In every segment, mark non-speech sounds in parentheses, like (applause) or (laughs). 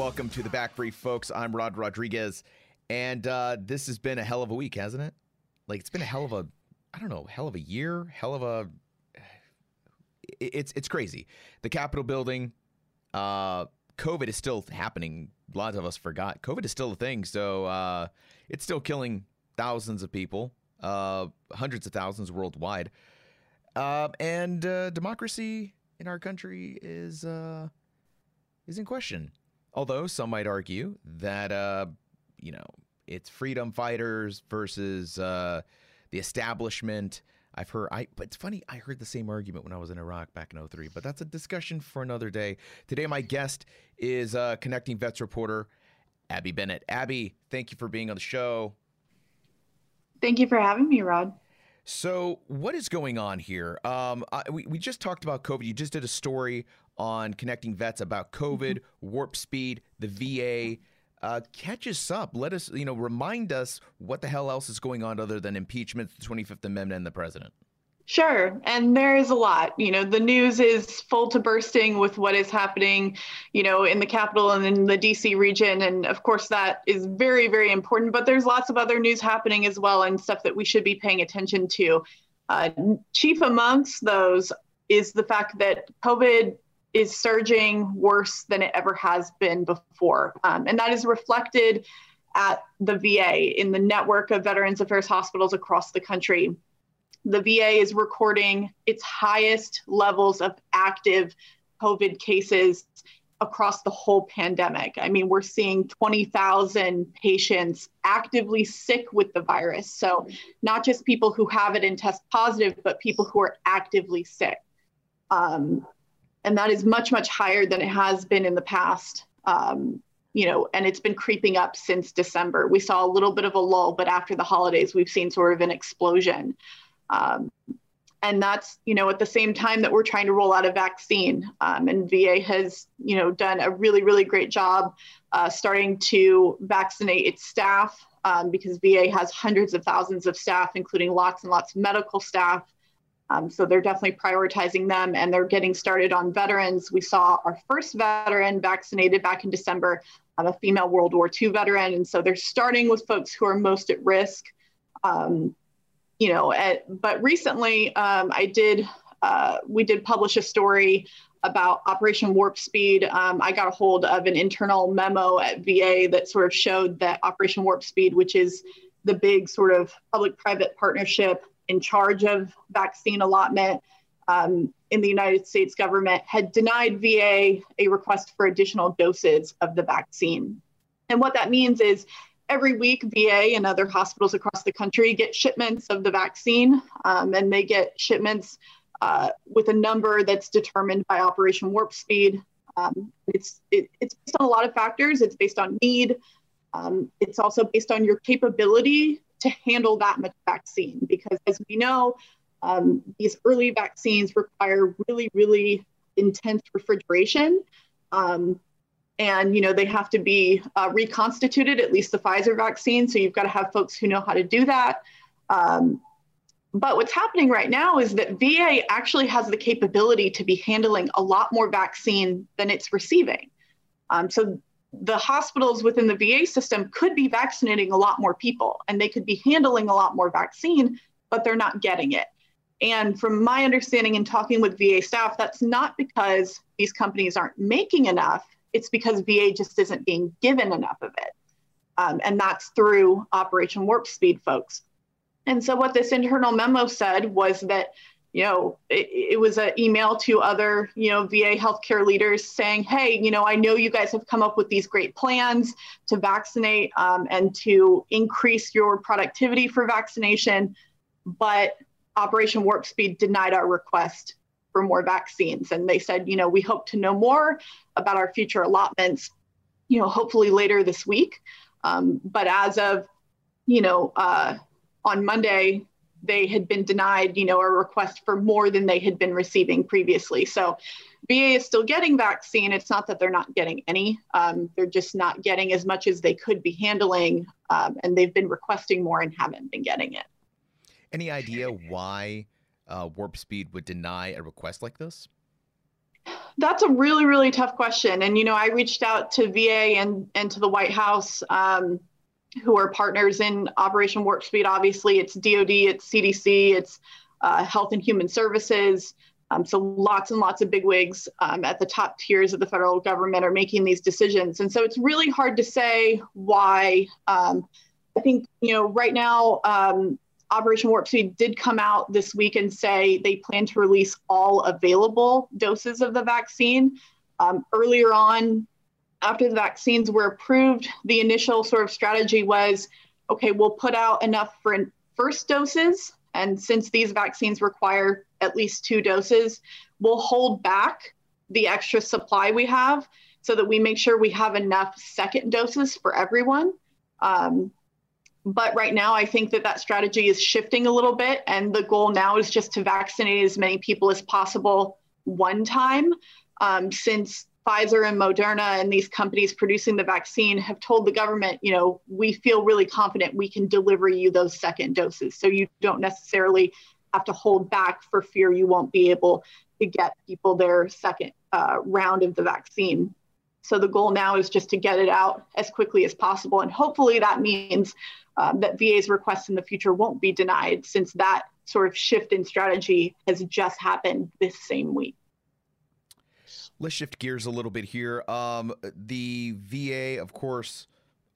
Welcome to the Back Brief, folks. I'm Rod Rodriguez, and uh, this has been a hell of a week, hasn't it? Like it's been a hell of a, I don't know, hell of a year, hell of a. It's it's crazy. The Capitol building, uh, COVID is still happening. A lot of us forgot COVID is still a thing, so uh, it's still killing thousands of people, uh, hundreds of thousands worldwide, uh, and uh, democracy in our country is uh, is in question. Although some might argue that uh, you know it's freedom fighters versus uh, the establishment. I've heard I but it's funny, I heard the same argument when I was in Iraq back in 03, but that's a discussion for another day. Today my guest is uh, connecting vets reporter Abbie Bennett. Abbie, thank you for being on the show. Thank you for having me, Rod. So, what is going on here? Um, I, we, we just talked about COVID. You just did a story on connecting vets about COVID, warp speed, the VA. Uh, catch us up. Let us, you know, remind us what the hell else is going on other than impeachment, the 25th Amendment, and the president. Sure. And there is a lot. You know, the news is full to bursting with what is happening, you know, in the Capitol and in the DC region. And of course, that is very, very important. But there's lots of other news happening as well and stuff that we should be paying attention to. Uh, chief amongst those is the fact that COVID is surging worse than it ever has been before. Um, and that is reflected at the VA in the network of Veterans Affairs hospitals across the country the VA is recording its highest levels of active COVID cases across the whole pandemic. I mean, we're seeing 20,000 patients actively sick with the virus. So, not just people who have it and test positive, but people who are actively sick. Um, and that is much, much higher than it has been in the past. Um, you know, and it's been creeping up since December. We saw a little bit of a lull, but after the holidays, we've seen sort of an explosion. Um, and that's you know at the same time that we're trying to roll out a vaccine um, and va has you know done a really really great job uh, starting to vaccinate its staff um, because va has hundreds of thousands of staff including lots and lots of medical staff um, so they're definitely prioritizing them and they're getting started on veterans we saw our first veteran vaccinated back in december um, a female world war ii veteran and so they're starting with folks who are most at risk um, you know, at, but recently um, I did, uh, we did publish a story about Operation Warp Speed. Um, I got a hold of an internal memo at VA that sort of showed that Operation Warp Speed, which is the big sort of public private partnership in charge of vaccine allotment um, in the United States government, had denied VA a request for additional doses of the vaccine. And what that means is every week, VA and other hospitals across the country get shipments of the vaccine, um, and they get shipments uh, with a number that's determined by Operation Warp Speed. Um, it's it, it's based on a lot of factors. It's based on need. Um, it's also based on your capability to handle that much vaccine, because as we know, um, these early vaccines require really, really intense refrigeration. Um, and you know they have to be uh, reconstituted at least the pfizer vaccine. So you've got to have folks who know how to do that. Um, but what's happening right now is that va actually has the capability to be handling a lot more vaccine than it's receiving. Um, so the hospitals within the va system could be vaccinating a lot more people and they could be handling a lot more vaccine but they're not getting it And from my understanding and talking with VA staff, that's not because these companies aren't making enough, it's because VA just isn't being given enough of it. Um, and that's through Operation Warp Speed folks. And so, what this internal memo said was that you know, it, it, was an email to other, you know, VA healthcare leaders saying, hey, you know, I know you guys have come up with these great plans to vaccinate um, and to increase your productivity for vaccination, but Operation Warp Speed denied our request for more vaccines. And they said, you know, we hope to know more about our future allotments, you know, hopefully later this week. Um, but as of, you know, uh, on Monday, they had been denied, you know, a request for more than they had been receiving previously. So VA is still getting vaccine. It's not that they're not getting any. Um, they're just not getting as much as they could be handling, um, and they've been requesting more and haven't been getting it. Any idea why uh, Warp Speed would deny a request like this? That's a really, really tough question. And, you know, I reached out to VA and, and to the White House. Um, who are partners in Operation Warp Speed. Obviously, it's DoD, it's CDC, it's uh, Health and Human Services. Um, so lots and lots of bigwigs um, at the top tiers of the federal government are making these decisions, and so it's really hard to say why. Um, I think you know right now. Um, Operation Warp Speed did come out this week and say they plan to release all available doses of the vaccine. Um, earlier on, after the vaccines were approved, the initial sort of strategy was okay, we'll put out enough for first doses. And since these vaccines require at least two doses, we'll hold back the extra supply we have so that we make sure we have enough second doses for everyone. Um, but right now, I think that that strategy is shifting a little bit. And the goal now is just to vaccinate as many people as possible one time. Um, since Pfizer and Moderna and these companies producing the vaccine have told the government, you know, we feel really confident we can deliver you those second doses. So you don't necessarily have to hold back for fear you won't be able to get people their second uh, round of the vaccine. So the goal now is just to get it out as quickly as possible. And hopefully that means um, that VA's requests in the future won't be denied since that sort of shift in strategy has just happened this same week. Let's shift gears a little bit here. Um, the VA, of course,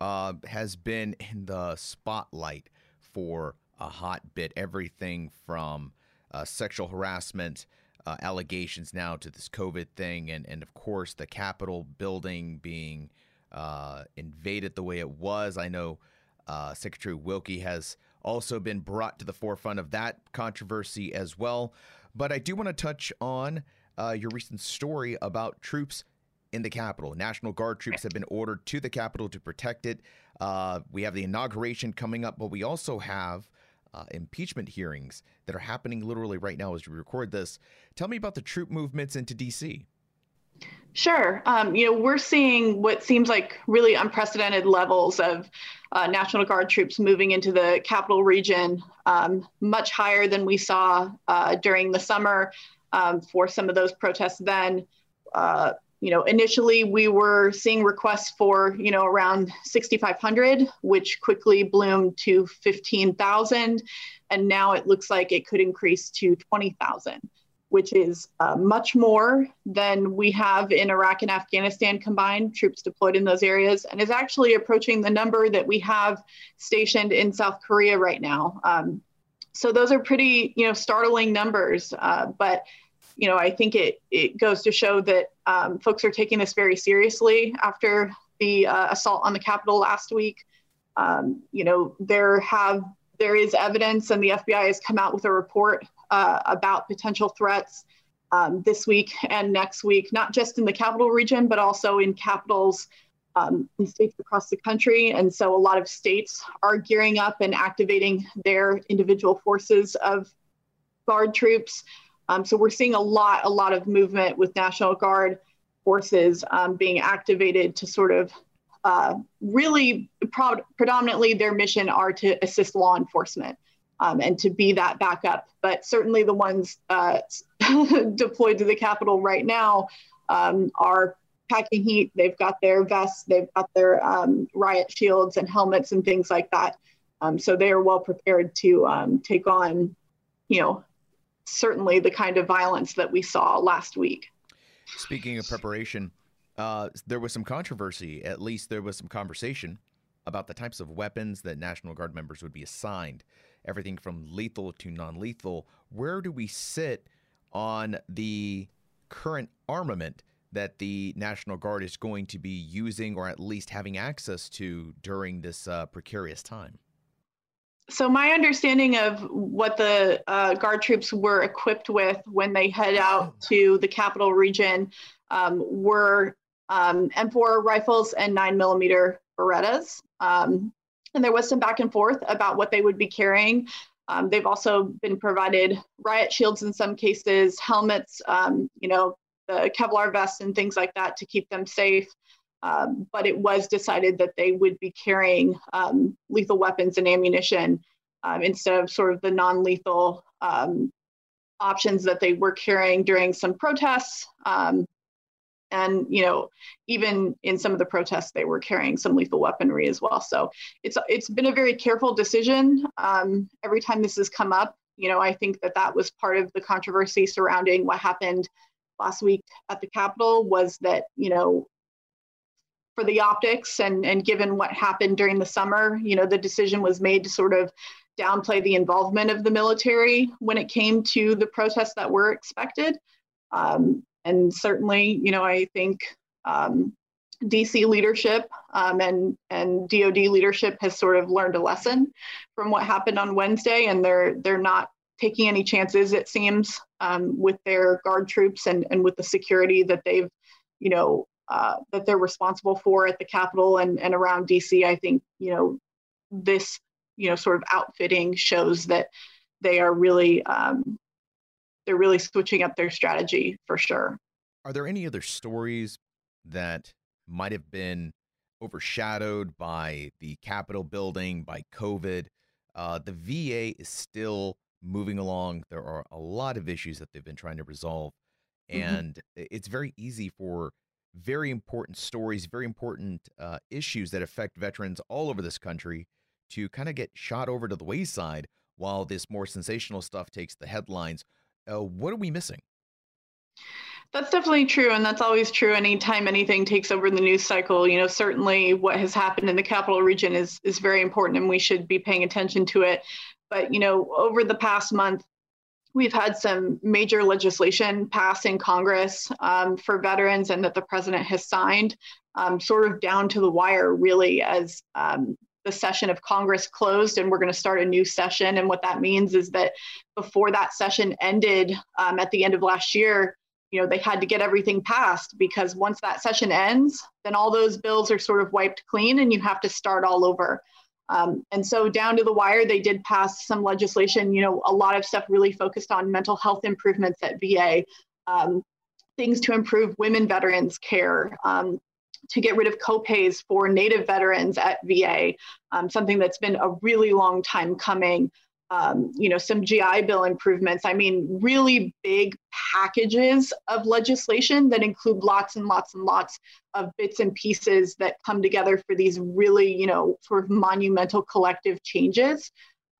uh, has been in the spotlight for a hot bit. Everything from uh, sexual harassment uh, allegations now to this COVID thing, and and of course the Capitol building being uh, invaded the way it was. I know uh, Secretary Wilkie has also been brought to the forefront of that controversy as well. But I do want to touch on uh, your recent story about troops in the Capitol. National Guard troops have been ordered to the Capitol to protect it. Uh, we have the inauguration coming up, but we also have uh, impeachment hearings that are happening literally right now as we record this. Tell me about the troop movements into D.C. Sure. Um, you know, we're seeing what seems like really unprecedented levels of uh, National Guard troops moving into the capital region, um, much higher than we saw uh, during the summer um, for some of those protests then. Uh, you know, initially we were seeing requests for, you know, around 6,500, which quickly bloomed to 15,000. And now it looks like it could increase to 20,000, which is uh, much more than we have in Iraq and Afghanistan combined, troops deployed in those areas, and is actually approaching the number that we have stationed in South Korea right now. Um, so those are pretty, you know, startling numbers. Uh, but you know, I think it it goes to show that um, folks are taking this very seriously after the uh, assault on the Capitol last week. Um, you know, there have there is evidence, and the FBI has come out with a report uh, about potential threats um, this week and next week, not just in the capital region, but also in capitals um, in states across the country. And so, a lot of states are gearing up and activating their individual forces of guard troops. Um, so we're seeing a lot, a lot of movement with National Guard forces um, being activated to sort of uh, really pro- predominantly their mission are to assist law enforcement um, and to be that backup. But certainly the ones uh, (laughs) deployed to the Capitol right now um, are packing heat. They've got their vests, they've got their um, riot shields and helmets and things like that. Um, so they are well prepared to take on, you know, certainly the kind of violence that we saw last week. Speaking of preparation, uh, there was some controversy, at least there was some conversation about the types of weapons that National Guard members would be assigned, everything from lethal to non lethal. Where do we sit on the current armament that the National Guard is going to be using or at least having access to during this uh, precarious time? So, my understanding of what the uh, Guard troops were equipped with when they head out to the capital region um, were um, M4 rifles and 9 millimeter Berettas. Um, and there was some back and forth about what they would be carrying. Um, they've also been provided riot shields in some cases, helmets, um, you know, the Kevlar vests and things like that to keep them safe. Um, but it was decided that they would be carrying um, lethal weapons and ammunition um, instead of sort of the non-lethal um, options that they were carrying during some protests. And you know, even in some of the protests, they were carrying some lethal weaponry as well. So it's it's been a very careful decision. Um, every time this has come up, you know, I think that that was part of the controversy surrounding what happened last week at the Capitol was that, you know, for the optics and, and given what happened during the summer, you know, the decision was made to sort of downplay the involvement of the military when it came to the protests that were expected. Um, and certainly, you know, I think um, DC leadership um, and and DoD leadership has sort of learned a lesson from what happened on Wednesday, and they're they're not taking any chances, it seems, um, with their guard troops and, and with the security that they've, you know, uh, that they're responsible for at the Capitol and, and around DC. I think, you know, this, you know, sort of outfitting shows that they are really, um, they're really switching up their strategy for sure. Are there any other stories that might have been overshadowed by the Capitol building, by COVID? Uh, the VA is still moving along. There are a lot of issues that they've been trying to resolve. Mm-hmm. And mm-hmm. it's very easy for very important stories, very important uh, issues that affect veterans all over this country to kind of get shot over to the wayside while this more sensational stuff takes the headlines. Uh, what are we missing? That's definitely true, and that's always true. Anytime anything takes over the news cycle, you know, certainly what has happened in the capital region is is very important, and we should be paying attention to it. But, you know, over the past month, we've had some major legislation pass in Congress um, for veterans and that the president has signed, um, sort of down to the wire, really, as um, the session of Congress closed and we're going to start a new session. And what that means is that before that session ended um, at the end of last year, you know, they had to get everything passed because once that session ends, then all those bills are sort of wiped clean and you have to start all over. Um, and so down to the wire, they did pass some legislation, you know, a lot of stuff really focused on mental health improvements at VA, um, things to improve women veterans care, um, to get rid of copays for Native veterans at VA, um, something that's been a really long time coming um, you know, some GI Bill improvements. I mean, really big packages of legislation that include lots and lots and lots of bits and pieces that come together for these really, you know, sort of monumental collective changes.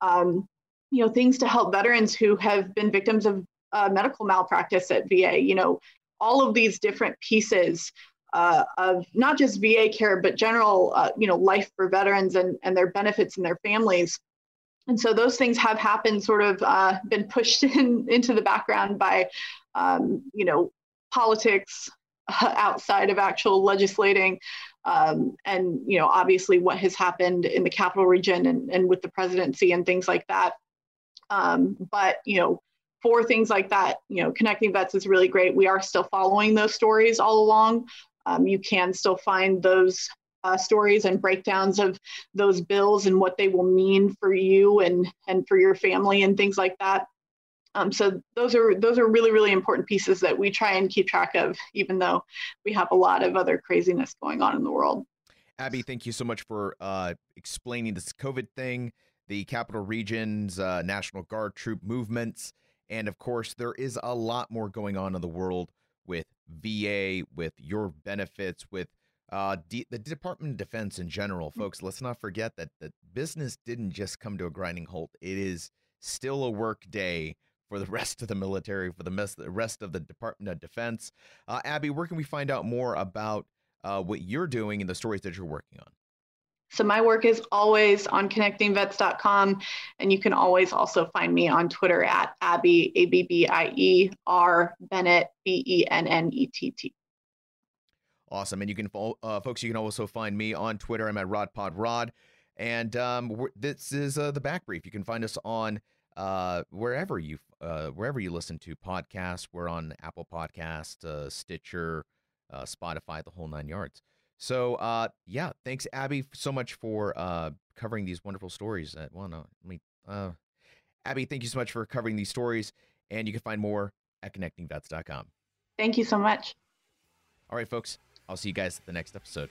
Um, you know, things to help veterans who have been victims of uh, medical malpractice at VA. You know, all of these different pieces uh, of not just VA care, but general, uh, you know, life for veterans and, and their benefits and their families and so those things have happened, sort of uh, been pushed (laughs) in, into the background by, um, you know, politics (laughs) outside of actual legislating. Um, and, you know, obviously what has happened in the capital region and, and with the presidency and things like that. Um, but, you know, for things like that, you know, connecting vets is really great. We are still following those stories all along. Um, you can still find those uh, stories and breakdowns of those bills and what they will mean for you and and for your family and things like that. Um, so those are those are really really important pieces that we try and keep track of, even though we have a lot of other craziness going on in the world. Abbie, thank you so much for uh, explaining this COVID thing, the capital regions, uh, National Guard troop movements, and of course there is a lot more going on in the world with VA, with your benefits, with uh, D- the Department of Defense in general, mm. folks, let's not forget that that business didn't just come to a grinding halt. It is still a work day for the (laughs) rest of the military, for the rest of the Department of Defense. Uh, Abbie, where can we find out more about uh, what you're doing and the stories that you're working on? So my work is always on connectingvets.com, and you can always also find me on Twitter at Abbie A B B I E R Bennett B E N N E T T. Awesome, and you can uh, folks, you can also find me on Twitter. I'm at RodPodRod, and um, this is uh, the Back Brief. You can find us on uh, wherever you uh, wherever you listen to podcasts. We're on Apple Podcast, uh, Stitcher, uh, Spotify, the whole nine yards. So, uh, yeah, thanks, Abbie, so much for uh, covering these wonderful stories. At, well, no, let me, uh, Abbie, thank you so much for covering these stories. And you can find more at connectingvets.com. Thank you so much. All right, folks, I'll see you guys at the next episode.